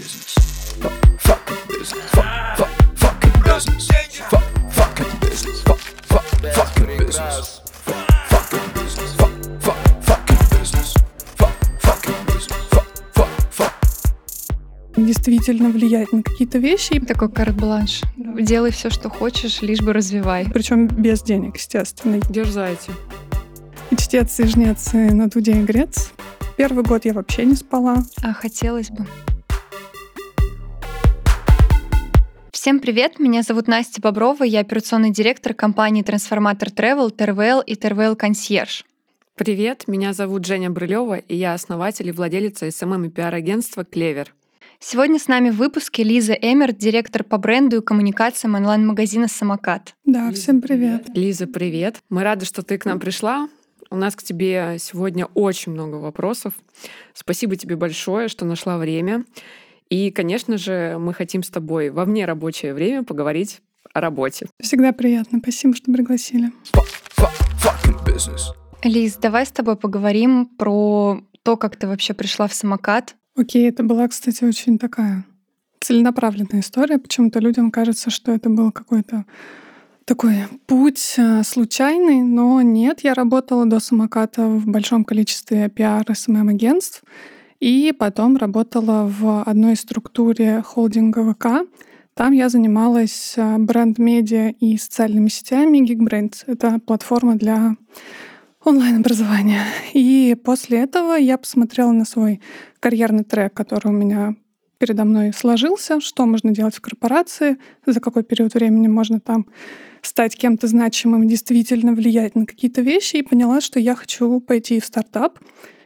business. Fuck, fucking business. Fuck, fuck, fucking business. Fuck, fucking business. Fuck, fuck, fucking business. Fuck, fucking business. Fuck, fuck, fucking business. Fuck, fucking business. Fuck, fuck, fuck. действительно влиять на какие-то вещи, Такой карт-бланш. Делай все, что хочешь, лишь бы развивай. причем без денег, естественно. Дерзайте. И чтец, и жнец, и на дуде и грец. Первый год я вообще не спала. А хотелось бы. Всем привет, меня зовут Настя Боброва, я операционный директор компании Трансформатор Travel, TRVL и TRVL Консьерж. Привет, меня зовут Женя Брылева, и я основатель и владелица SMM и пиар-агентства «Клевер». Сегодня с нами в выпуске Лиза Эмерт, директор по бренду и коммуникациям онлайн-магазина «Самокат». Да, всем привет. Лиза, привет. Мы рады, что ты к нам пришла. У нас к тебе сегодня очень много вопросов. Спасибо тебе большое, что нашла время. И, конечно же, мы хотим с тобой во вне рабочее время поговорить о работе. Всегда приятно. Спасибо, что пригласили. Лиз, давай с тобой поговорим про то, как ты вообще пришла в «Самокат». Окей, это была, кстати, очень такая целенаправленная история. Почему-то людям кажется, что это был какой-то такой путь э, случайный, но нет, я работала до самоката в большом количестве пиар SMM агентств и потом работала в одной структуре холдинга ВК. Там я занималась э, бренд-медиа и социальными сетями Geekbrains. Это платформа для онлайн-образования. И после этого я посмотрела на свой карьерный трек, который у меня передо мной сложился, что можно делать в корпорации, за какой период времени можно там стать кем-то значимым, действительно влиять на какие-то вещи, и поняла, что я хочу пойти в стартап.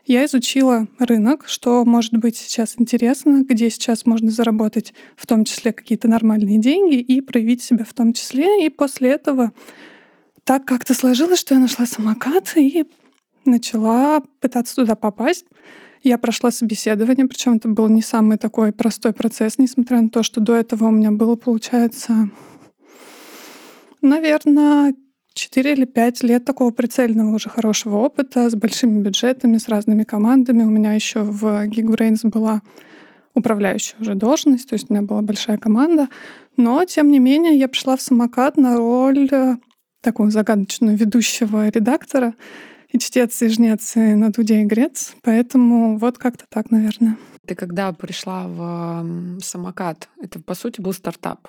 Я изучила рынок, что может быть сейчас интересно, где сейчас можно заработать в том числе какие-то нормальные деньги и проявить себя в том числе. И после этого так как-то сложилось, что я нашла самокат и начала пытаться туда попасть. Я прошла собеседование, причем это был не самый такой простой процесс, несмотря на то, что до этого у меня было, получается, наверное, 4 или 5 лет такого прицельного уже хорошего опыта с большими бюджетами, с разными командами. У меня еще в Geekbrains была управляющая уже должность, то есть у меня была большая команда. Но, тем не менее, я пришла в самокат на роль э, такого загадочного ведущего редактора и чтец, и жнец, и на дуде и грец. Поэтому вот как-то так, наверное. Ты когда пришла в самокат, это по сути был стартап.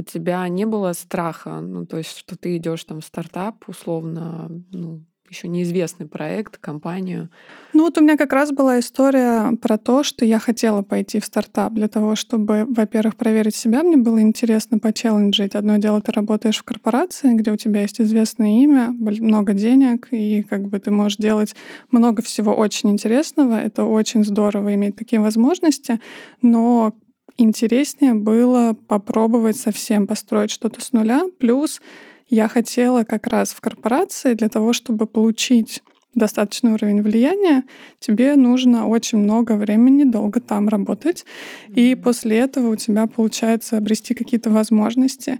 У тебя не было страха, ну то есть, что ты идешь там в стартап, условно, ну еще неизвестный проект, компанию. Ну вот у меня как раз была история про то, что я хотела пойти в стартап для того, чтобы, во-первых, проверить себя. Мне было интересно почелленджить. Одно дело, ты работаешь в корпорации, где у тебя есть известное имя, много денег, и как бы ты можешь делать много всего очень интересного. Это очень здорово иметь такие возможности, но интереснее было попробовать совсем построить что-то с нуля. Плюс я хотела как раз в корпорации для того, чтобы получить достаточный уровень влияния, тебе нужно очень много времени, долго там работать. И после этого у тебя получается обрести какие-то возможности.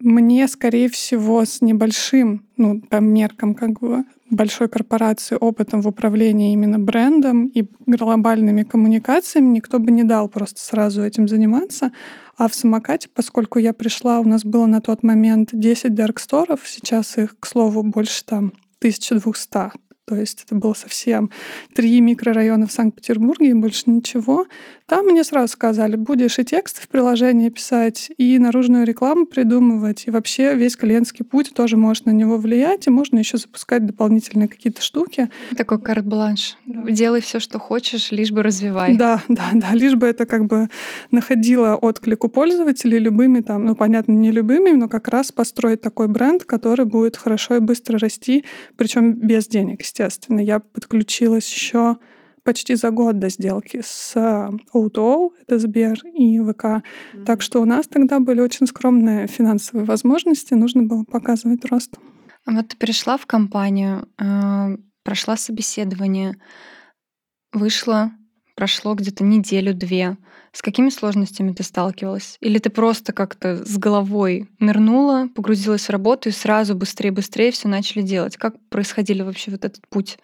Мне, скорее всего, с небольшим, ну, по меркам как бы большой корпорации, опытом в управлении именно брендом и глобальными коммуникациями никто бы не дал просто сразу этим заниматься. А в самокате, поскольку я пришла, у нас было на тот момент 10 дарксторов, сейчас их, к слову, больше там 1200. То есть это было совсем три микрорайона в Санкт-Петербурге и больше ничего. Там мне сразу сказали, будешь и тексты в приложении писать, и наружную рекламу придумывать, и вообще весь клиентский путь тоже можешь на него влиять, и можно еще запускать дополнительные какие-то штуки. Такой карт-бланш. Делай все, что хочешь, лишь бы развивай. Да, да, да, лишь бы это как бы находило отклик у пользователей любыми там, ну, понятно, не любыми, но как раз построить такой бренд, который будет хорошо и быстро расти, причем без денег, естественно. Я подключилась еще почти за год до сделки с э, O2O, это Сбер и ВК. Так что у нас тогда были очень скромные финансовые возможности, нужно было показывать рост. А Вот ты пришла в компанию, э, прошла собеседование, вышла, прошло где-то неделю-две. С какими сложностями ты сталкивалась? Или ты просто как-то с головой нырнула, погрузилась в работу и сразу быстрее-быстрее все начали делать? Как происходили вообще вот этот путь?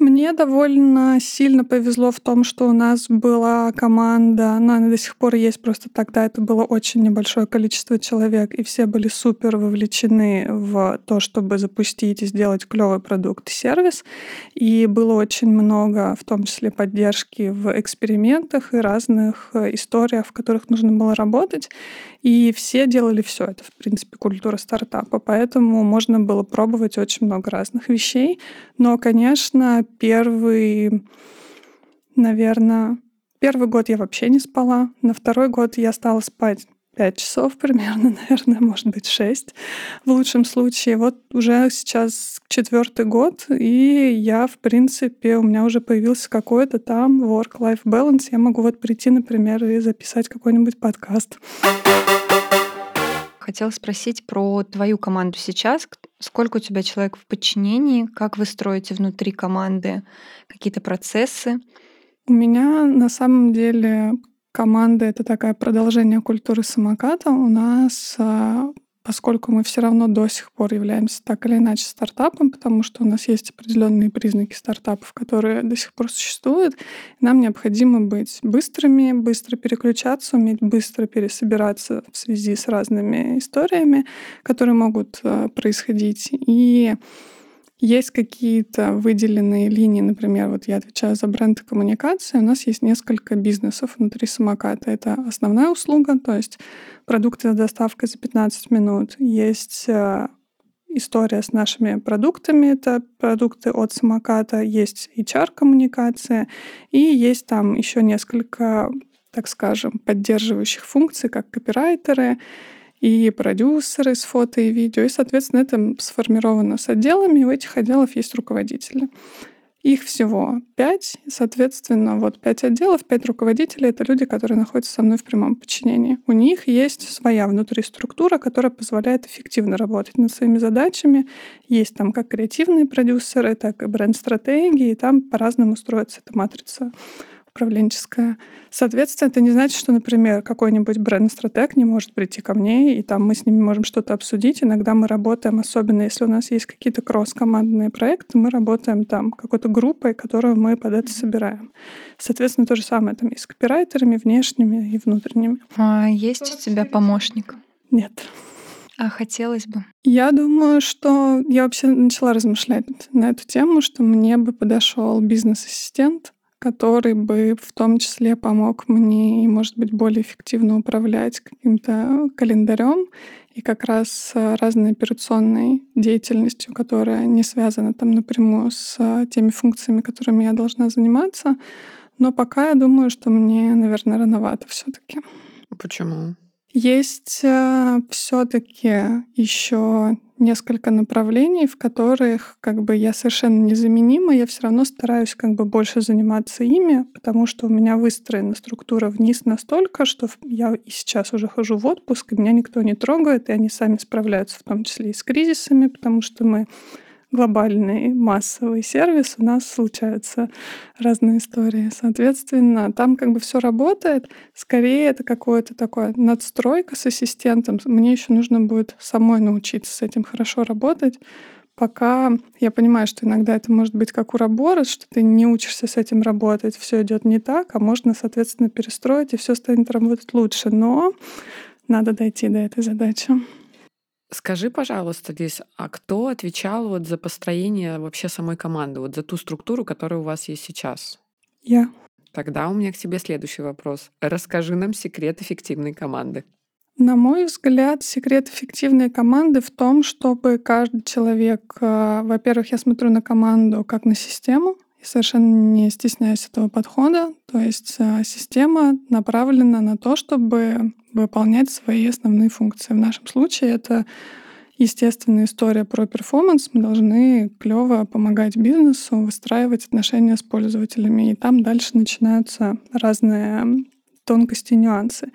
Мне довольно сильно повезло в том, что у нас была команда, но она до сих пор есть, просто тогда это было очень небольшое количество человек, и все были супер вовлечены в то, чтобы запустить и сделать клевый продукт и сервис. И было очень много, в том числе, поддержки в экспериментах и разных э, историях, в которых нужно было работать. И все делали все. Это, в принципе, культура стартапа. Поэтому можно было пробовать очень много разных вещей. Но, конечно, первый, наверное, первый год я вообще не спала. На второй год я стала спать 5 часов примерно, наверное, может быть 6 в лучшем случае. Вот уже сейчас четвертый год, и я, в принципе, у меня уже появился какой-то там work-life balance. Я могу вот прийти, например, и записать какой-нибудь подкаст. Хотела спросить про твою команду сейчас. Сколько у тебя человек в подчинении? Как вы строите внутри команды какие-то процессы? У меня на самом деле команда — это такая продолжение культуры самоката. У нас а, поскольку мы все равно до сих пор являемся так или иначе стартапом, потому что у нас есть определенные признаки стартапов, которые до сих пор существуют, нам необходимо быть быстрыми, быстро переключаться, уметь быстро пересобираться в связи с разными историями, которые могут э, происходить. И есть какие-то выделенные линии, например, вот я отвечаю за бренд и коммуникации, у нас есть несколько бизнесов внутри самоката. Это основная услуга, то есть продукты с доставкой за 15 минут. Есть э, история с нашими продуктами, это продукты от самоката, есть HR-коммуникация, и есть там еще несколько, так скажем, поддерживающих функций, как копирайтеры, и продюсеры с фото и видео. И, соответственно, это сформировано с отделами, и у этих отделов есть руководители. Их всего пять, соответственно, вот пять отделов, пять руководителей — это люди, которые находятся со мной в прямом подчинении. У них есть своя внутри структура, которая позволяет эффективно работать над своими задачами. Есть там как креативные продюсеры, так и бренд-стратегии, и там по-разному строится эта матрица управленческая. Соответственно, это не значит, что, например, какой-нибудь бренд-стратег не может прийти ко мне, и там мы с ними можем что-то обсудить. Иногда мы работаем, особенно если у нас есть какие-то кросс-командные проекты, мы работаем там какой-то группой, которую мы под это собираем. Соответственно, то же самое там и с копирайтерами, внешними и внутренними. А есть у тебя помощник? Нет. А хотелось бы? Я думаю, что я вообще начала размышлять на эту тему, что мне бы подошел бизнес-ассистент, который бы в том числе помог мне, может быть, более эффективно управлять каким-то календарем и как раз разной операционной деятельностью, которая не связана там напрямую с теми функциями, которыми я должна заниматься. Но пока я думаю, что мне, наверное, рановато все-таки. Почему? Есть э, все-таки еще несколько направлений, в которых как бы я совершенно незаменима, я все равно стараюсь как бы больше заниматься ими, потому что у меня выстроена структура вниз настолько, что я и сейчас уже хожу в отпуск, и меня никто не трогает, и они сами справляются в том числе и с кризисами, потому что мы глобальный массовый сервис, у нас случаются разные истории. Соответственно, там как бы все работает. Скорее, это какое-то такое надстройка с ассистентом. Мне еще нужно будет самой научиться с этим хорошо работать. Пока я понимаю, что иногда это может быть как уроборос, что ты не учишься с этим работать, все идет не так, а можно, соответственно, перестроить, и все станет работать лучше. Но надо дойти до этой задачи. Скажи, пожалуйста, Лиз, а кто отвечал вот за построение вообще самой команды, вот за ту структуру, которая у вас есть сейчас? Я. Тогда у меня к тебе следующий вопрос. Расскажи нам секрет эффективной команды. На мой взгляд, секрет эффективной команды в том, чтобы каждый человек, э, во-первых, я смотрю на команду как на систему, и совершенно не стесняюсь этого подхода. То есть э, система направлена на то, чтобы выполнять свои основные функции. В нашем случае это естественная история про перформанс. Мы должны клево помогать бизнесу выстраивать отношения с пользователями. И там дальше начинаются разные тонкости нюансы.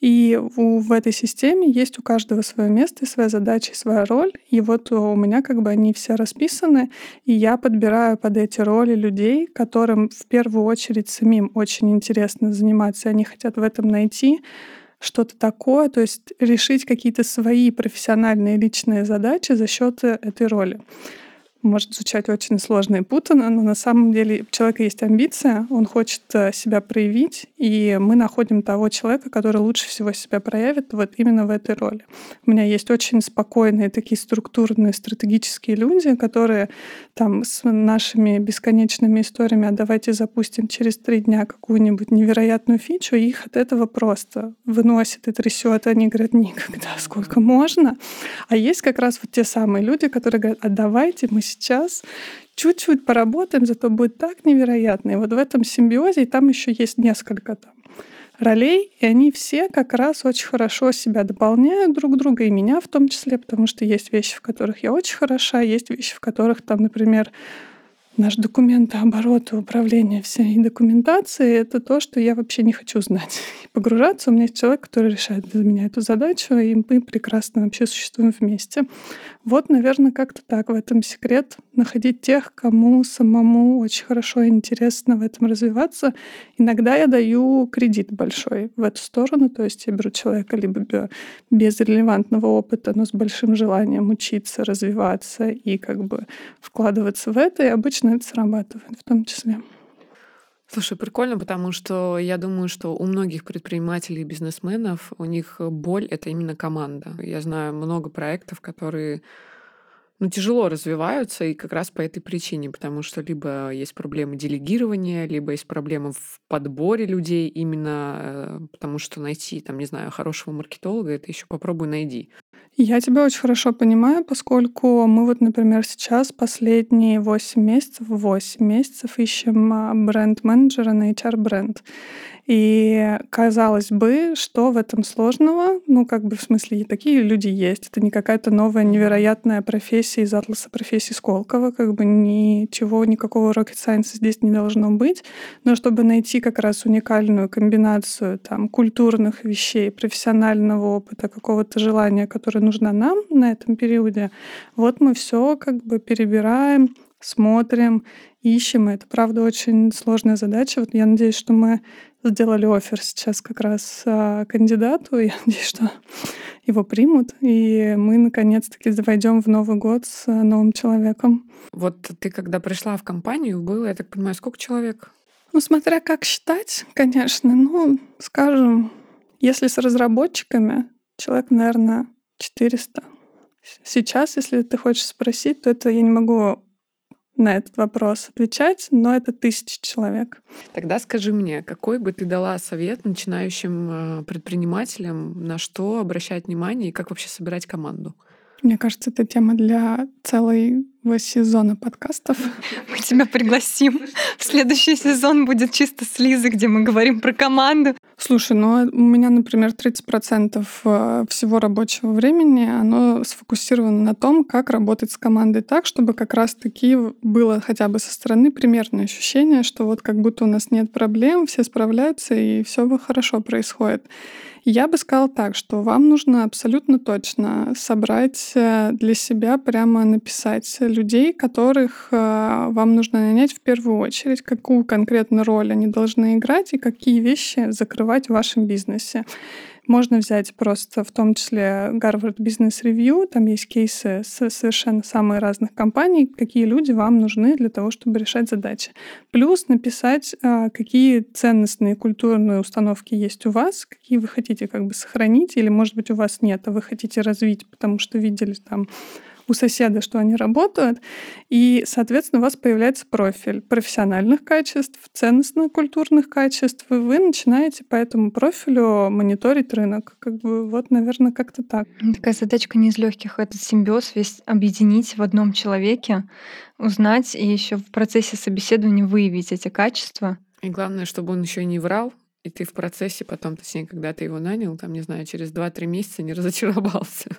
И в, в этой системе есть у каждого свое место, своя задача своя роль. И вот у меня как бы они все расписаны, и я подбираю под эти роли людей, которым в первую очередь самим очень интересно заниматься, они хотят в этом найти что-то такое, то есть решить какие-то свои профессиональные личные задачи за счет этой роли. Может звучать очень сложно и путано, но на самом деле у человека есть амбиция, он хочет э, себя проявить, и мы находим того человека, который лучше всего себя проявит вот именно в этой роли. У меня есть очень спокойные такие структурные, стратегические люди, которые там с нашими бесконечными историями, а давайте запустим через три дня какую-нибудь невероятную фичу, их от этого просто выносит и трясет. Они говорят, никогда, сколько можно. А есть как раз вот те самые люди, которые говорят, а давайте мы сейчас чуть-чуть поработаем, зато будет так невероятно. И вот в этом симбиозе, и там еще есть несколько там ролей, и они все как раз очень хорошо себя дополняют друг друга, и меня в том числе, потому что есть вещи, в которых я очень хороша, есть вещи, в которых там, например, наш документооборот и управление всей документацией — это то, что я вообще не хочу знать. И погружаться у меня есть человек, который решает для меня эту задачу, и мы прекрасно вообще существуем вместе. Вот, наверное, как-то так. В этом секрет находить тех, кому самому очень хорошо и интересно в этом развиваться. Иногда я даю кредит большой в эту сторону, то есть я беру человека либо без релевантного опыта, но с большим желанием учиться, развиваться и как бы вкладываться в это, и обычно это срабатывает в том числе. Слушай, прикольно, потому что я думаю, что у многих предпринимателей и бизнесменов у них боль — это именно команда. Я знаю много проектов, которые ну, тяжело развиваются, и как раз по этой причине, потому что либо есть проблемы делегирования, либо есть проблемы в подборе людей, именно э, потому что найти, там, не знаю, хорошего маркетолога, это еще попробуй найди. Я тебя очень хорошо понимаю, поскольку мы вот, например, сейчас последние 8 месяцев, 8 месяцев ищем а, бренд-менеджера на HR-бренд. И казалось бы, что в этом сложного? Ну, как бы в смысле, такие люди есть. Это не какая-то новая невероятная профессия из атласа профессии Сколково. Как бы ничего, никакого rocket science здесь не должно быть. Но чтобы найти как раз уникальную комбинацию там, культурных вещей, профессионального опыта, какого-то желания, которое нужно нам на этом периоде, вот мы все как бы перебираем, смотрим, ищем. И это, правда, очень сложная задача. Вот я надеюсь, что мы сделали офер сейчас как раз а, кандидату. Я надеюсь, что его примут, и мы наконец-таки войдем в Новый год с а, новым человеком. Вот ты когда пришла в компанию, было, я так понимаю, сколько человек? Ну, смотря как считать, конечно. Ну, скажем, если с разработчиками, человек, наверное, 400. Сейчас, если ты хочешь спросить, то это я не могу на этот вопрос отвечать, но это тысячи человек. Тогда скажи мне, какой бы ты дала совет начинающим э, предпринимателям, на что обращать внимание и как вообще собирать команду? Мне кажется, это тема для целой сезона подкастов. Мы тебя пригласим. В следующий сезон будет чисто с Лизой, где мы говорим про команду. Слушай, ну у меня, например, 30% э, всего рабочего времени, оно сфокусировано на том, как работать с командой так, чтобы как раз-таки было хотя бы со стороны примерное ощущение, что вот как будто у нас нет проблем, все справляются и все хорошо происходит. Я бы сказала так, что вам нужно абсолютно точно собрать э, для себя, прямо написать людей, которых э, вам нужно нанять в первую очередь, какую конкретно роль они должны играть и какие вещи закрывать в вашем бизнесе. Можно взять просто в том числе Harvard Business Review, там есть кейсы с совершенно самых разных компаний, какие люди вам нужны для того, чтобы решать задачи. Плюс написать, а, какие ценностные культурные установки есть у вас, какие вы хотите как бы сохранить, или, может быть, у вас нет, а вы хотите развить, потому что видели там у соседа, что они работают, и, соответственно, у вас появляется профиль профессиональных качеств, ценностно-культурных качеств, и вы начинаете по этому профилю мониторить рынок. Как бы вот, наверное, как-то так. Такая задачка не из легких. Этот симбиоз весь объединить в одном человеке, узнать и еще в процессе собеседования выявить эти качества. И главное, чтобы он еще не врал, и ты в процессе потом, точнее, когда ты его нанял, там, не знаю, через 2-3 месяца не разочаровался.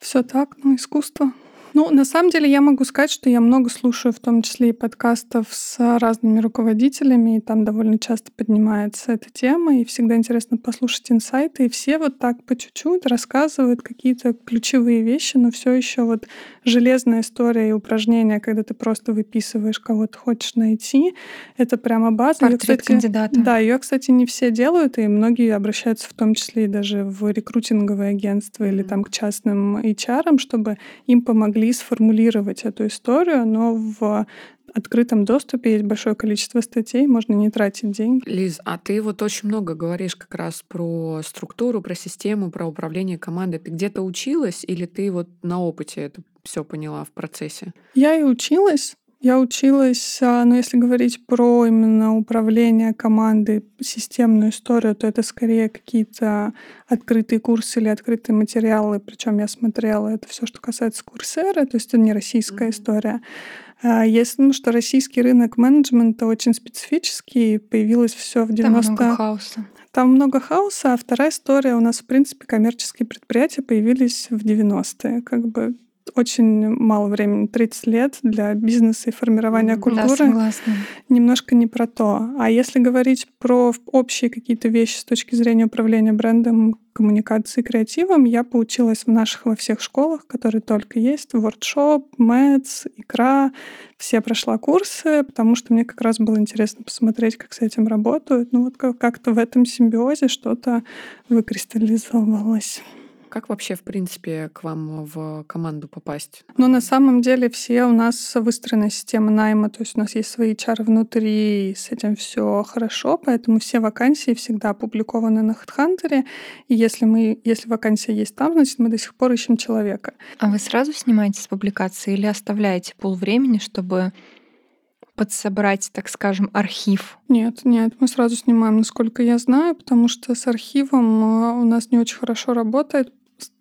Все так, ну, искусство. Ну, на самом деле я могу сказать, что я много слушаю, в том числе и подкастов с разными руководителями, и там довольно часто поднимается эта тема, и всегда интересно послушать инсайты, и все вот так по чуть-чуть рассказывают какие-то ключевые вещи, но все еще вот железная история и упражнения, когда ты просто выписываешь, кого ты хочешь найти, это прямо база. Портрет её, кстати, кандидата. Да, ее, кстати, не все делают, и многие обращаются в том числе и даже в рекрутинговые агентства или там к частным HR, чтобы им помогли могли сформулировать эту историю, но в открытом доступе есть большое количество статей, можно не тратить деньги. Лиз, а ты вот очень много говоришь как раз про структуру, про систему, про управление командой. Ты где-то училась или ты вот на опыте это все поняла в процессе? Я и училась. Я училась, а, но если говорить про именно управление командой, системную историю, то это скорее какие-то открытые курсы или открытые материалы. Причем я смотрела это все, что касается курсера, то есть это не российская mm-hmm. история. А, есть, ну, что российский рынок менеджмента очень специфический, появилось все в 90 Там много хаоса. Там много хаоса, а вторая история у нас, в принципе, коммерческие предприятия появились в 90-е. Как бы очень мало времени, 30 лет для бизнеса и формирования культуры. Да, согласна. Немножко не про то. А если говорить про общие какие-то вещи с точки зрения управления брендом, коммуникации, креативом, я поучилась в наших во всех школах, которые только есть. Workshop, Мэтс, Икра. Все прошла курсы, потому что мне как раз было интересно посмотреть, как с этим работают. Ну вот как-то в этом симбиозе что-то выкристаллизовалось. Как вообще, в принципе, к вам в команду попасть? Ну, на самом деле все у нас выстроена система найма, то есть у нас есть свои HR внутри, и с этим все хорошо, поэтому все вакансии всегда опубликованы на HeadHunter, и если, мы, если вакансия есть там, значит, мы до сих пор ищем человека. А вы сразу снимаете с публикации или оставляете пол времени, чтобы подсобрать, так скажем, архив? Нет, нет, мы сразу снимаем, насколько я знаю, потому что с архивом э, у нас не очень хорошо работает,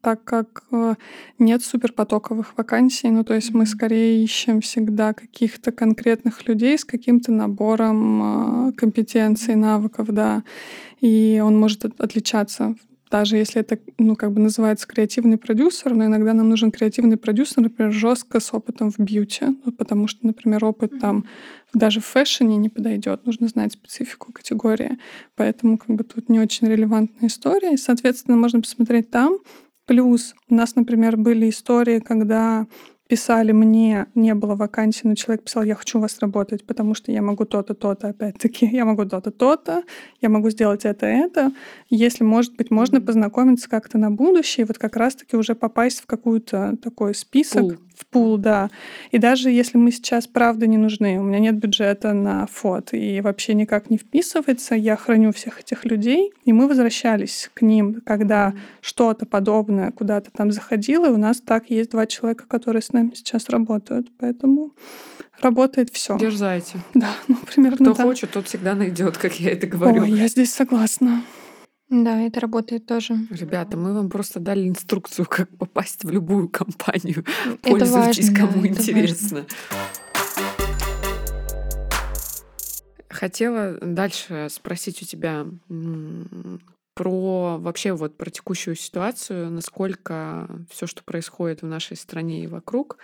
так как э, нет суперпотоковых вакансий, ну то есть мы скорее ищем всегда каких-то конкретных людей с каким-то набором э, компетенций, навыков, да, и он может отличаться даже если это, ну, как бы называется креативный продюсер, но иногда нам нужен креативный продюсер, например, жестко с опытом в бьюти, ну, потому что, например, опыт там даже в фэшне не подойдет, нужно знать специфику категории, поэтому как бы тут не очень релевантная история, и, соответственно, можно посмотреть там, Плюс у нас, например, были истории, когда писали мне, не было вакансии, но человек писал, я хочу у вас работать, потому что я могу то-то, то-то, опять-таки, я могу то-то, то-то, я могу сделать это, это. Если, может быть, можно познакомиться как-то на будущее, вот как раз-таки уже попасть в какую-то такой список, Пул в пул, да. И даже если мы сейчас правда не нужны, у меня нет бюджета на фот и вообще никак не вписывается, я храню всех этих людей, и мы возвращались к ним, когда что-то подобное куда-то там заходило, и у нас так есть два человека, которые с нами сейчас работают, поэтому работает все. Дерзайте. Да, ну примерно Кто так. хочет, тот всегда найдет, как я это говорю. Ой, я здесь согласна. Да, это работает тоже. Ребята, мы вам просто дали инструкцию, как попасть в любую компанию. Это Пользуйтесь, важно, кому да, интересно. Хотела дальше спросить у тебя про вообще вот про текущую ситуацию, насколько все, что происходит в нашей стране и вокруг,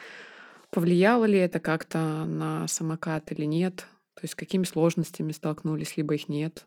повлияло ли это как-то на самокат или нет? То есть с какими сложностями столкнулись, либо их нет?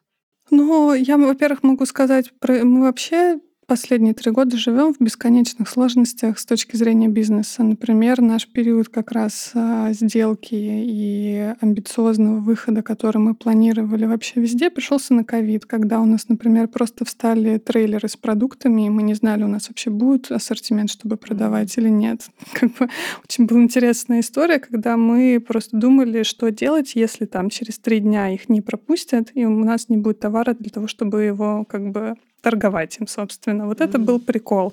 Ну, я, во-первых, могу сказать, про... мы вообще последние три года живем в бесконечных сложностях с точки зрения бизнеса. Например, наш период как раз а, сделки и амбициозного выхода, который мы планировали вообще везде, пришелся на ковид, когда у нас, например, просто встали трейлеры с продуктами, и мы не знали, у нас вообще будет ассортимент, чтобы продавать или нет. Как бы очень была интересная история, когда мы просто думали, что делать, если там через три дня их не пропустят, и у нас не будет товара для того, чтобы его как бы торговать им, собственно. Вот mm-hmm. это был прикол.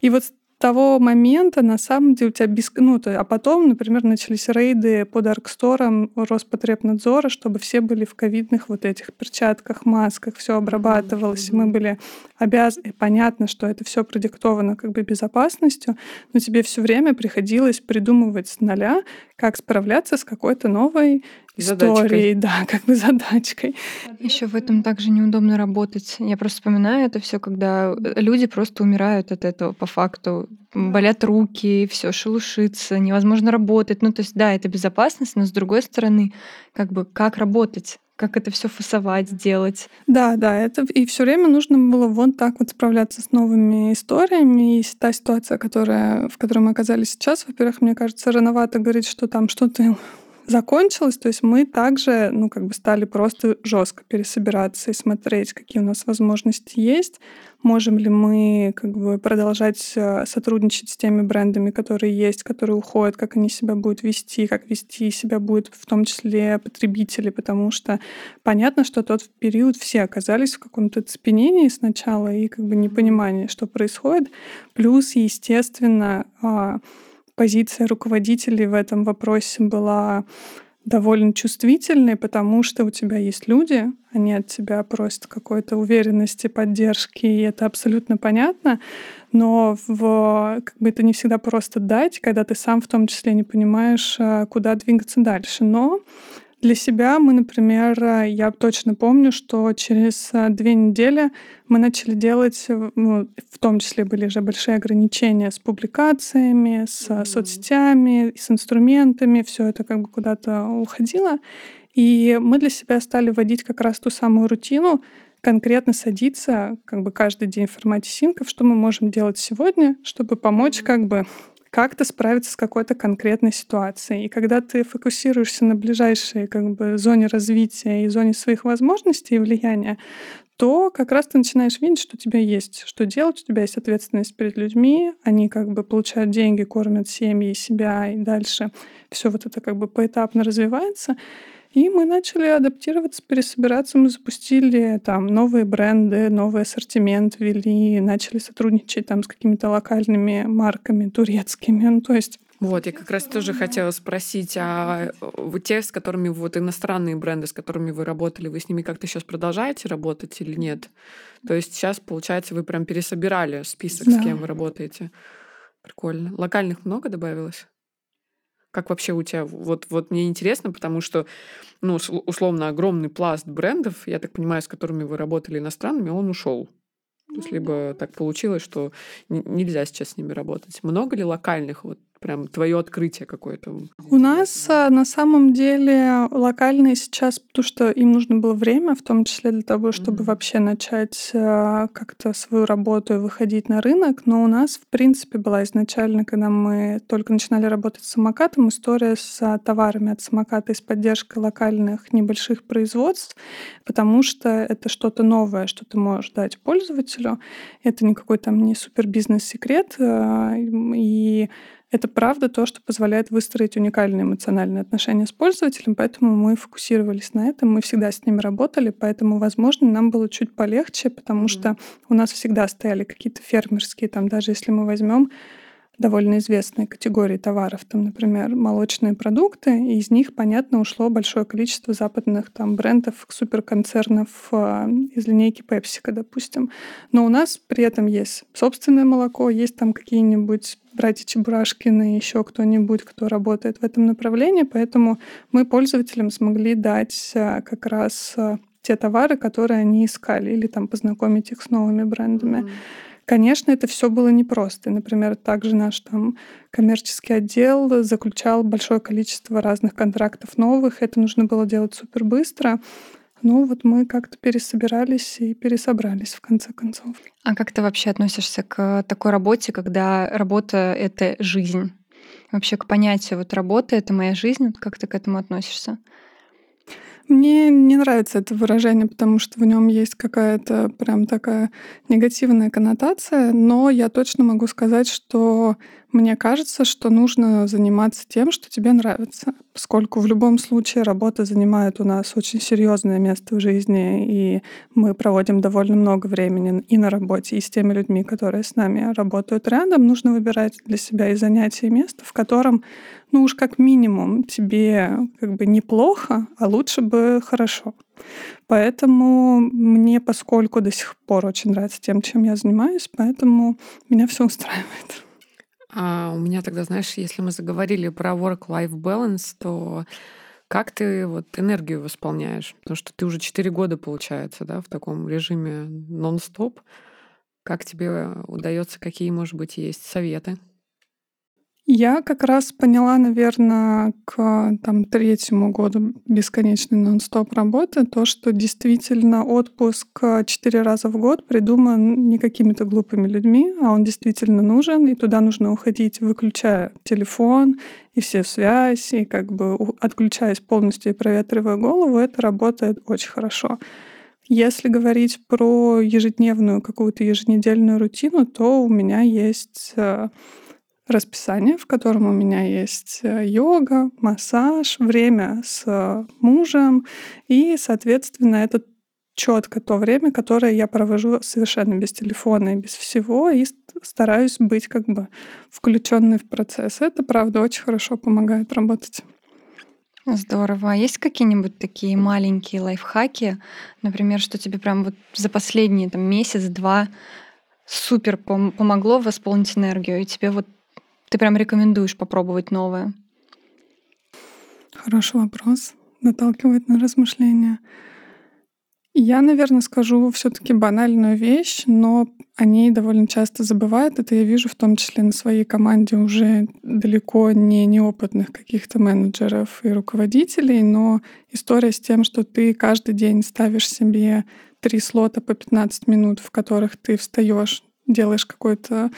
И вот того момента, на самом деле, у тебя без... Ну, то, а потом, например, начались рейды по дарксторам Роспотребнадзора, чтобы все были в ковидных вот этих перчатках, масках, все обрабатывалось. Mm-hmm. Мы были обязаны... Понятно, что это все продиктовано как бы безопасностью, но тебе все время приходилось придумывать с нуля, как справляться с какой-то новой историей, да, как бы задачкой. Еще в этом также неудобно работать. Я просто вспоминаю это все, когда э, люди просто умирают от этого по факту. Болят руки, все шелушится, невозможно работать. Ну, то есть, да, это безопасность, но с другой стороны, как бы как работать? как это все фасовать, сделать. Да, да, это и все время нужно было вот так вот справляться с новыми историями. И та ситуация, которая, в которой мы оказались сейчас, во-первых, мне кажется, рановато говорить, что там что-то закончилось, то есть мы также, ну, как бы стали просто жестко пересобираться и смотреть, какие у нас возможности есть, можем ли мы как бы продолжать э, сотрудничать с теми брендами, которые есть, которые уходят, как они себя будут вести, как вести себя будут в том числе потребители, потому что понятно, что тот период все оказались в каком-то цепенении сначала и как бы непонимании, что происходит. Плюс, естественно, а, позиция руководителей в этом вопросе была довольно чувствительной, потому что у тебя есть люди, они от тебя просят какой-то уверенности, поддержки, и это абсолютно понятно, но в, как бы это не всегда просто дать, когда ты сам в том числе не понимаешь, а, куда двигаться дальше. Но для себя мы, например, э, я точно помню, что через э, две недели мы начали делать, э, ну, в том числе были же большие ограничения с публикациями, с mm-hmm. соцсетями, с инструментами, все это как бы куда-то уходило. И мы для себя стали вводить как раз ту самую рутину, конкретно садиться как бы каждый день в формате синков, что мы можем делать сегодня, чтобы помочь как бы как-то справиться с какой-то конкретной ситуацией. И когда ты фокусируешься на ближайшей как бы, зоне развития и зоне своих возможностей и влияния, то как раз ты начинаешь видеть, что у тебя есть, что делать, у тебя есть ответственность перед людьми, они как бы получают деньги, кормят семьи, себя, и дальше все вот это как бы поэтапно развивается. И мы начали адаптироваться, пересобираться. Мы запустили там новые бренды, новый ассортимент ввели, начали сотрудничать там с какими-то локальными марками турецкими. Ну, то есть вот, я как раз тоже хотела спросить, а вы те, с которыми вот иностранные бренды, с которыми вы работали, вы с ними как-то сейчас продолжаете работать или нет? То есть сейчас, получается, вы прям пересобирали список, да. с кем вы работаете. Прикольно. Локальных много добавилось? Как вообще у тебя? Вот, вот мне интересно, потому что, ну, условно, огромный пласт брендов, я так понимаю, с которыми вы работали иностранными, он ушел. То есть либо так получилось, что нельзя сейчас с ними работать. Много ли локальных вот прям твое открытие какое-то? У нас а, на самом деле локальные сейчас, потому что им нужно было время, в том числе для того, чтобы mm-hmm. вообще начать а, как-то свою работу и выходить на рынок. Но у нас, в принципе, была изначально, когда мы только начинали работать с самокатом, история с а, товарами от самоката и с поддержкой локальных небольших производств, потому что это что-то новое, что ты можешь дать пользователю. Это никакой там не супер бизнес-секрет. И это правда то, что позволяет выстроить уникальные эмоциональные отношения с пользователем, поэтому мы фокусировались на этом, мы всегда с ними работали, поэтому, возможно, нам было чуть полегче, потому mm-hmm. что у нас всегда стояли какие-то фермерские, там даже если мы возьмем довольно известные категории товаров, там, например, молочные продукты, и из них, понятно, ушло большое количество западных там брендов, суперконцернов э, из линейки Пепсика, допустим. Но у нас при этом есть собственное молоко, есть там какие-нибудь братья Чебурашкины, еще кто-нибудь, кто работает в этом направлении, поэтому мы пользователям смогли дать э, как раз э, те товары, которые они искали, или там познакомить их с новыми брендами. Mm-hmm. Конечно, это все было непросто. Например, также наш там коммерческий отдел заключал большое количество разных контрактов новых. Это нужно было делать супер быстро. Ну вот мы как-то пересобирались и пересобрались в конце концов. А как ты вообще относишься к такой работе, когда работа — это жизнь? Вообще к понятию вот работа — это моя жизнь, как ты к этому относишься? Мне не нравится это выражение, потому что в нем есть какая-то прям такая негативная коннотация, но я точно могу сказать, что мне кажется, что нужно заниматься тем, что тебе нравится, поскольку в любом случае работа занимает у нас очень серьезное место в жизни, и мы проводим довольно много времени и на работе, и с теми людьми, которые с нами работают рядом. Нужно выбирать для себя и занятие, и место, в котором, ну уж как минимум, тебе как бы неплохо, а лучше бы хорошо. Поэтому мне, поскольку до сих пор очень нравится тем, чем я занимаюсь, поэтому меня все устраивает. А у меня тогда, знаешь, если мы заговорили про work-life balance, то как ты вот энергию восполняешь? Потому что ты уже 4 года, получается, да, в таком режиме нон-стоп. Как тебе удается, какие, может быть, есть советы? Я как раз поняла, наверное, к там, третьему году бесконечной нон-стоп работы то, что действительно отпуск четыре раза в год придуман не какими-то глупыми людьми, а он действительно нужен, и туда нужно уходить, выключая телефон и все связь, и как бы отключаясь полностью и проветривая голову, это работает очень хорошо. Если говорить про ежедневную какую-то еженедельную рутину, то у меня есть э, расписание, в котором у меня есть э, йога, массаж, время с э, мужем, и, соответственно, это четко то время, которое я провожу совершенно без телефона и без всего, и стараюсь быть как бы включенной в процесс. Это, правда, очень хорошо помогает работать. Здорово. А есть какие-нибудь такие маленькие лайфхаки, например, что тебе прям вот за последние там месяц-два супер пом- помогло восполнить энергию, и тебе вот ты прям рекомендуешь попробовать новое? Хороший вопрос. Наталкивает на размышления. Я, наверное, скажу все-таки банальную вещь, но о ней довольно часто забывают. Это я вижу в том числе на своей команде уже далеко не неопытных каких-то менеджеров и руководителей, но история с тем, что ты каждый день ставишь себе три слота по 15 минут, в которых ты встаешь, делаешь какой-то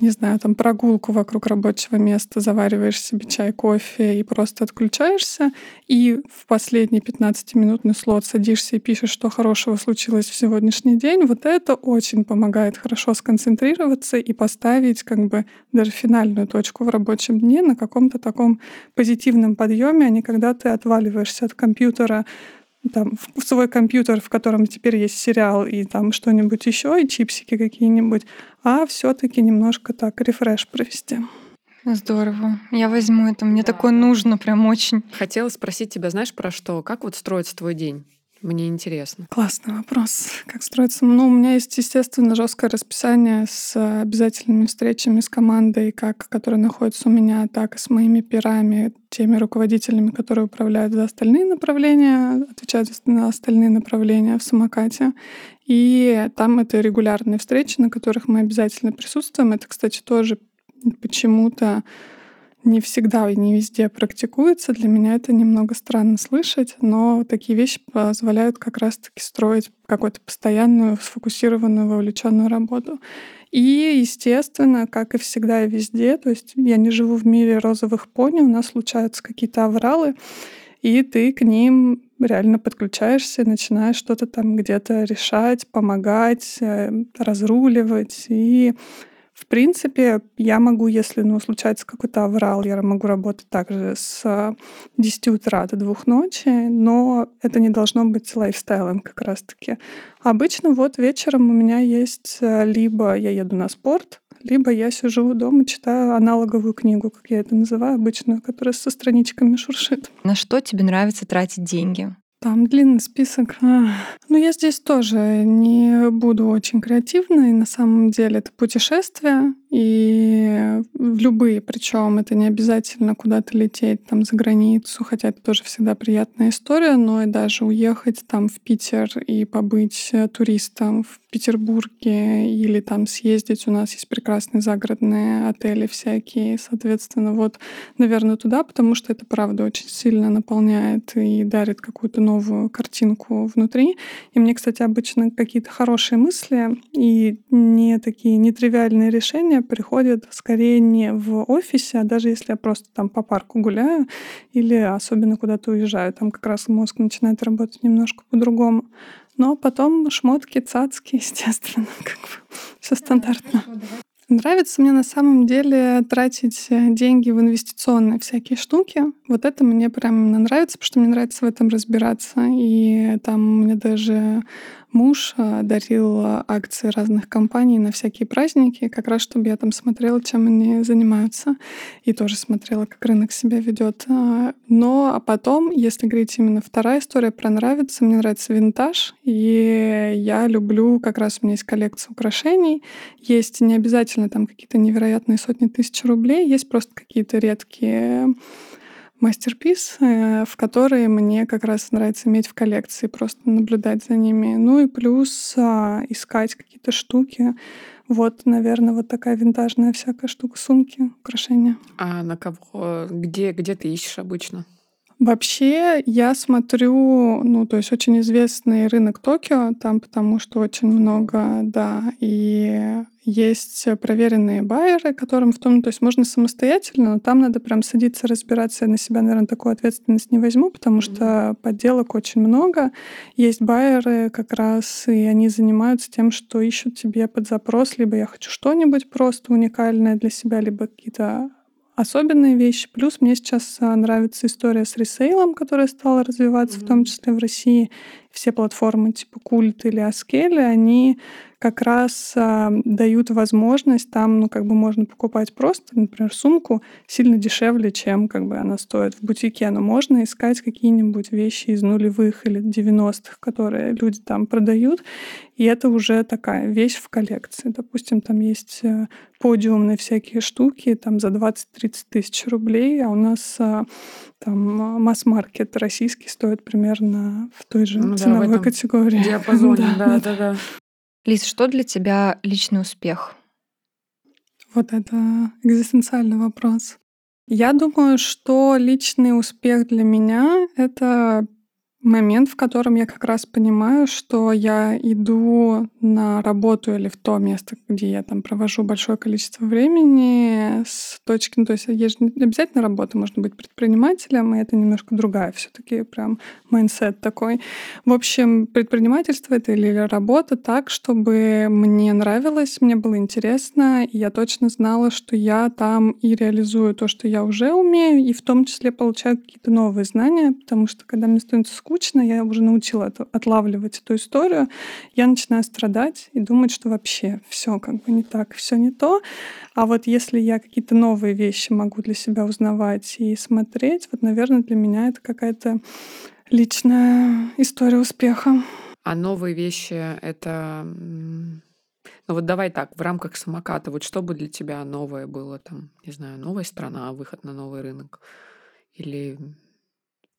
не знаю, там прогулку вокруг рабочего места, завариваешь себе чай, кофе и просто отключаешься, и в последний 15-минутный слот садишься и пишешь, что хорошего случилось в сегодняшний день, вот это очень помогает хорошо сконцентрироваться и поставить как бы даже финальную точку в рабочем дне на каком-то таком позитивном подъеме, а не когда ты отваливаешься от компьютера там, в свой компьютер, в котором теперь есть сериал и там что-нибудь еще, и чипсики какие-нибудь, а все-таки немножко так рефреш провести. Здорово. Я возьму это. Мне да. такое нужно прям очень. Хотела спросить тебя, знаешь, про что? Как вот строится твой день? Мне интересно. Классный вопрос. Как строится? Ну, у меня есть, естественно, жесткое расписание с обязательными встречами с командой, как которые находятся у меня, так и с моими пирами, теми руководителями, которые управляют за остальные направления, отвечают на остальные направления в самокате. И там это регулярные встречи, на которых мы обязательно присутствуем. Это, кстати, тоже почему-то не всегда и не везде практикуется. Для меня это немного странно слышать, но такие вещи позволяют как раз-таки строить какую-то постоянную, сфокусированную, вовлеченную работу. И, естественно, как и всегда и везде, то есть я не живу в мире розовых пони, у нас случаются какие-то авралы, и ты к ним реально подключаешься, начинаешь что-то там где-то решать, помогать, э, разруливать. И в принципе, я могу, если ну, случается какой-то аврал, я могу работать также с 10 утра до 2 ночи, но это не должно быть лайфстайлом как раз-таки. Обычно вот вечером у меня есть э, либо я еду на спорт, либо я сижу дома, читаю аналоговую книгу, как я это называю, обычную, которая со страничками шуршит. На что тебе нравится тратить деньги? Там длинный список. Ну, я здесь тоже не буду очень креативной. На самом деле это путешествие, и любые, причем это не обязательно куда-то лететь там за границу, хотя это тоже всегда приятная история, но и даже уехать там в Питер и побыть э, туристом в Петербурге или там съездить. У нас есть прекрасные загородные отели всякие. Соответственно, вот, наверное, туда, потому что это, правда, очень сильно наполняет и дарит какую-то новую картинку внутри. И мне, кстати, обычно какие-то хорошие мысли и не такие нетривиальные решения приходят скорее не в офисе, а даже если я просто там по парку гуляю или особенно куда-то уезжаю, там как раз мозг начинает работать немножко по-другому. Но потом шмотки, цацки, естественно, как бы все стандартно. Нравится мне на самом деле тратить э, деньги в инвестиционные всякие штуки. Вот это мне прям нравится, потому что мне нравится в этом разбираться. И там мне даже муж а, дарил акции разных компаний на всякие праздники, как раз чтобы я там смотрела, чем они занимаются, и тоже смотрела, как рынок себя ведет. А, но а потом, если говорить именно вторая история про нравится, мне нравится винтаж, и я люблю, как раз у меня есть коллекция украшений, есть не обязательно там какие-то невероятные сотни тысяч рублей, есть просто какие-то редкие мастерпис, э, в которые мне как раз нравится иметь в коллекции, просто наблюдать за ними. Ну и плюс а, искать какие-то штуки. Вот, наверное, вот такая винтажная всякая штука, сумки, украшения. А на кого? Где, где ты ищешь обычно? Вообще, я смотрю, ну, то есть очень известный рынок Токио, там потому что очень много, да, и есть проверенные байеры, которым в том, то есть можно самостоятельно, но там надо прям садиться, разбираться. Я на себя, наверное, такую ответственность не возьму, потому что подделок очень много. Есть байеры как раз, и они занимаются тем, что ищут тебе под запрос, либо я хочу что-нибудь просто уникальное для себя, либо какие-то особенные вещи. Плюс мне сейчас а, нравится история с ресейлом, которая стала развиваться, mm-hmm. в том числе в России. Все платформы типа Культ или Аскели, они как раз а, дают возможность, там, ну, как бы можно покупать просто, например, сумку сильно дешевле, чем как бы она стоит в бутике, но можно искать какие-нибудь вещи из нулевых или 90-х, которые люди там продают, и это уже такая вещь в коллекции. Допустим, там есть э, подиумные всякие штуки, там за 20-30 тысяч рублей, а у нас а, там а, масс-маркет российский стоит примерно в той же ну, ценовой категории. Диапазоне, да, да, да. Лиз, что для тебя личный успех? Вот это экзистенциальный вопрос. Я думаю, что личный успех для меня — это момент, в котором я как раз понимаю, что я иду на работу или в то место, где я там провожу большое количество времени с точки, ну, то есть есть не обязательно работа, можно быть предпринимателем, и это немножко другая все таки прям mindset такой. В общем, предпринимательство это или работа так, чтобы мне нравилось, мне было интересно, и я точно знала, что я там и реализую то, что я уже умею, и в том числе получаю какие-то новые знания, потому что когда мне становится скучно, я уже научила это, отлавливать эту историю, я начинаю страдать и думать, что вообще все как бы не так, все не то. А вот если я какие-то новые вещи могу для себя узнавать и смотреть, вот, наверное, для меня это какая-то личная история успеха. А новые вещи — это... Ну вот давай так, в рамках самоката, вот что бы для тебя новое было там, не знаю, новая страна, выход на новый рынок? Или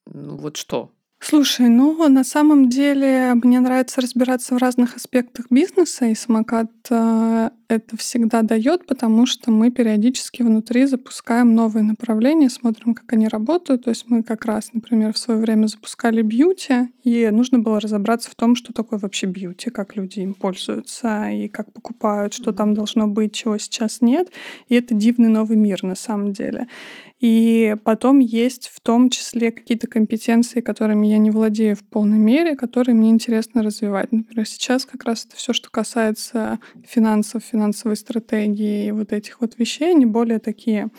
ну вот что? Слушай, ну, на самом деле мне нравится разбираться в разных аспектах бизнеса, и самокат э, это всегда дает, потому что мы периодически внутри запускаем новые направления, смотрим, как они работают. То есть мы как раз, например, в свое время запускали бьюти, и нужно было разобраться в том, что такое вообще бьюти, как люди им пользуются и как покупают, что там должно быть, чего сейчас нет. И это дивный новый мир на самом деле. И потом есть в том числе какие-то компетенции, которыми я не владею в полной мере, которые мне интересно развивать. Например, сейчас как раз это все, что касается финансов, финансовой стратегии и вот этих вот вещей, они более такие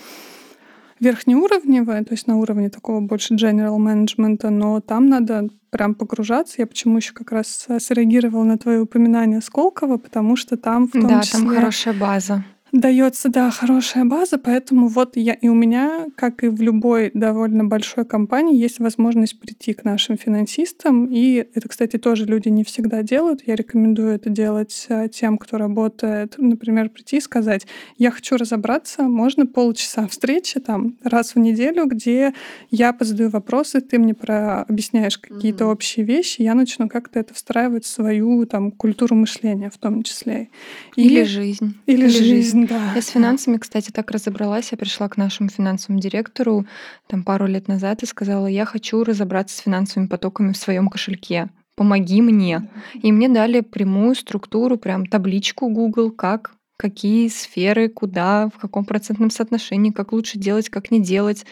верхнеуровневые, то есть на уровне такого больше general менеджмента, но там надо прям погружаться. Я почему еще как раз среагировала на твое упоминание Сколково, потому что там в том да, числе... там хорошая база дается, да, хорошая база, поэтому вот я и у меня, как и в любой довольно большой компании, есть возможность прийти к нашим финансистам, и это, кстати, тоже люди не всегда делают. Я рекомендую это делать э, тем, кто работает, например, прийти и сказать, я хочу разобраться, можно полчаса встречи там раз в неделю, где я позадаю вопросы, ты мне про объясняешь какие-то mm-hmm. общие вещи, я начну как-то это встраивать в свою там культуру мышления в том числе. Или, или жизнь. Или, или жизнь да. Я с финансами, кстати, так разобралась. Я пришла к нашему финансовому директору там пару лет назад и сказала, я хочу разобраться с финансовыми потоками в своем кошельке. Помоги мне. И мне дали прямую структуру, прям табличку Google, как какие сферы, куда, в каком процентном соотношении, как лучше делать, как не делать,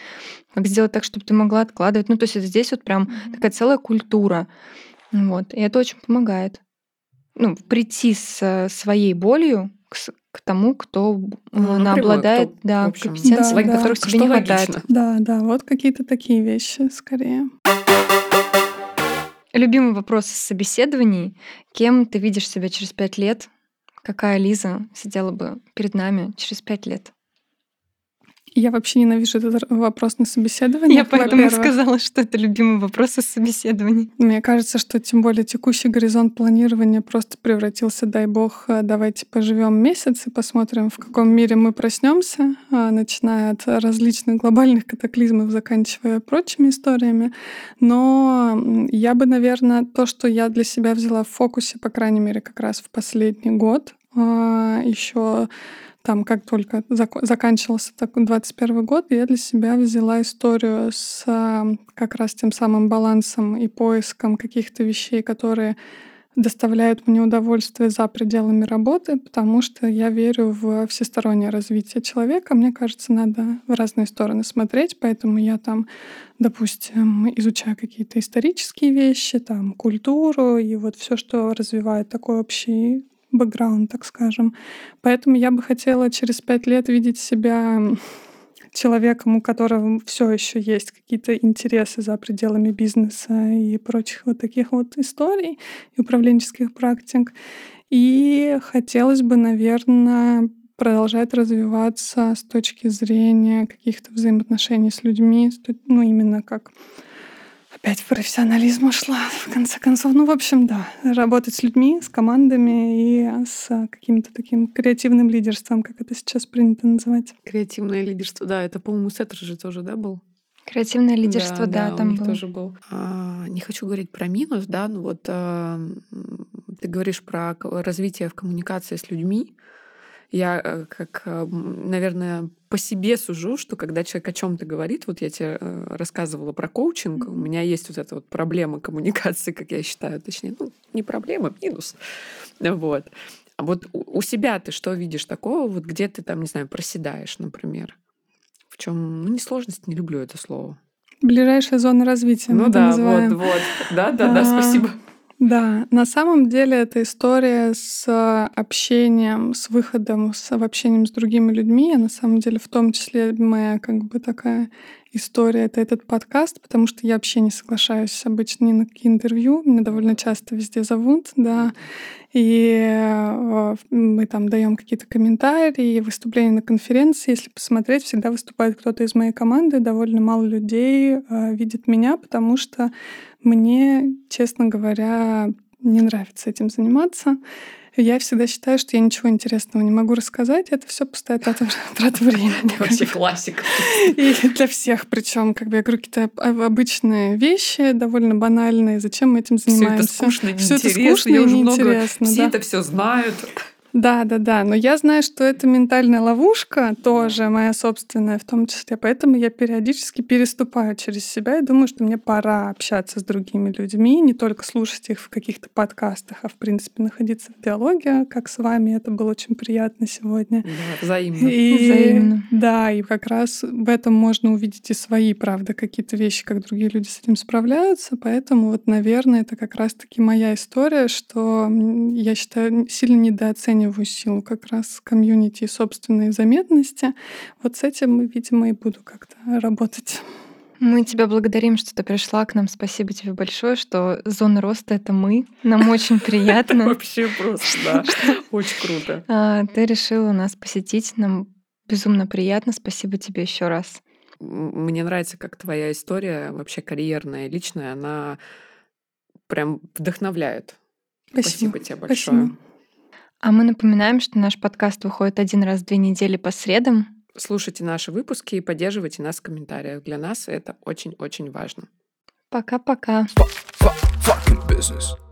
как сделать так, чтобы ты могла откладывать. Ну, то есть здесь вот прям такая целая культура. Вот. И это очень помогает. Ну, прийти с своей болью к, к тому, кто ну, она обладает кто, да, компетенциями, да, которых да. тебе что не логично. хватает. Да, да, вот какие-то такие вещи скорее. Любимый вопрос из собеседований. Кем ты видишь себя через пять лет? Какая Лиза сидела бы перед нами через пять лет? Я вообще ненавижу этот вопрос на собеседовании. Я поэтому и сказала, что это любимый вопрос из собеседований. Мне кажется, что тем более текущий горизонт планирования просто превратился, дай бог, э, давайте поживем месяц и посмотрим, в каком мире мы проснемся, а, начиная от различных глобальных катаклизмов, заканчивая прочими историями. Но я бы, наверное, то, что я для себя взяла в фокусе, по крайней мере, как раз в последний год, а, еще там, как только зак- заканчивался такой 21 год, я для себя взяла историю с как раз тем самым балансом и поиском каких-то вещей, которые доставляют мне удовольствие за пределами работы, потому что я верю в всестороннее развитие человека. Мне кажется, надо в разные стороны смотреть, поэтому я там, допустим, изучаю какие-то исторические вещи, там, культуру и вот все, что развивает такой общий бэкграунд, так скажем. Поэтому я бы хотела через пять лет видеть себя человеком, у которого все еще есть какие-то интересы за пределами бизнеса и прочих вот таких вот историй и управленческих практик. И хотелось бы, наверное, продолжать развиваться с точки зрения каких-то взаимоотношений с людьми, ну, именно как опять в профессионализм ушла, в конце концов. Ну, в общем, да, работать с людьми, с командами и с каким-то таким креативным лидерством, как это сейчас принято называть. Креативное лидерство, да, это, по-моему, Сеттер же тоже, да, был? Креативное лидерство, да, да, да там у них был. тоже был. А, не хочу говорить про минус, да, но вот а, ты говоришь про развитие в коммуникации с людьми. Я э, как, э, наверное, по себе сужу, что когда человек о чем-то говорит, вот я тебе э, рассказывала про коучинг, у меня есть вот эта вот проблема коммуникации, как я считаю, точнее, ну, не проблема, минус. Вот. А вот у себя ты что видишь такого, вот где ты там, не знаю, проседаешь, например? В чем, ну, не сложность, не люблю это слово. Ближайшая зона развития. Ну да, называем. вот, вот. Да, да, да, спасибо. Да, на самом деле это история с общением, с выходом, с общением с другими людьми. А на самом деле в том числе моя как бы такая история — это этот подкаст, потому что я вообще не соглашаюсь обычно ни на какие интервью. Меня довольно часто везде зовут, да. И э, мы там даем какие-то комментарии, выступления на конференции. Если посмотреть, всегда выступает кто-то из моей команды. Довольно мало людей видит меня, потому что мне, честно говоря, не нравится этим заниматься. Я всегда считаю, что я ничего интересного не могу рассказать. Это все пустая трата, трата времени. Вообще классика. И для всех, причем, как бы я говорю, какие-то обычные вещи, довольно банальные. Зачем мы этим занимаемся? Все это скучно, неинтересно. Все это скучно и неинтересно. Все это все знают. Да, да, да. Но я знаю, что это ментальная ловушка тоже моя собственная в том числе. Поэтому я периодически переступаю через себя и думаю, что мне пора общаться с другими людьми, не только слушать их в каких-то подкастах, а в принципе находиться в диалоге, как с вами. Это было очень приятно сегодня. Да, взаимно. И, взаимно. Да, и как раз в этом можно увидеть и свои, правда, какие-то вещи, как другие люди с этим справляются. Поэтому вот, наверное, это как раз-таки моя история, что я считаю сильно недооцениваю оцениваю силу как раз комьюнити и собственной заметности. Вот с этим, видимо, и буду как-то работать. Мы тебя благодарим, что ты пришла к нам. Спасибо тебе большое, что зона роста — это мы. Нам очень приятно. Вообще просто, да. Очень круто. А, ты решила нас посетить. Нам безумно приятно. Спасибо тебе еще раз. Мне нравится, как твоя история, вообще карьерная, личная, она прям вдохновляет. Спасибо, Спасибо тебе большое. Спасибо. А мы напоминаем, что наш подкаст выходит один раз в две недели по средам. Слушайте наши выпуски и поддерживайте нас в комментариях. Для нас это очень-очень важно. Пока-пока. Fuck, fuck,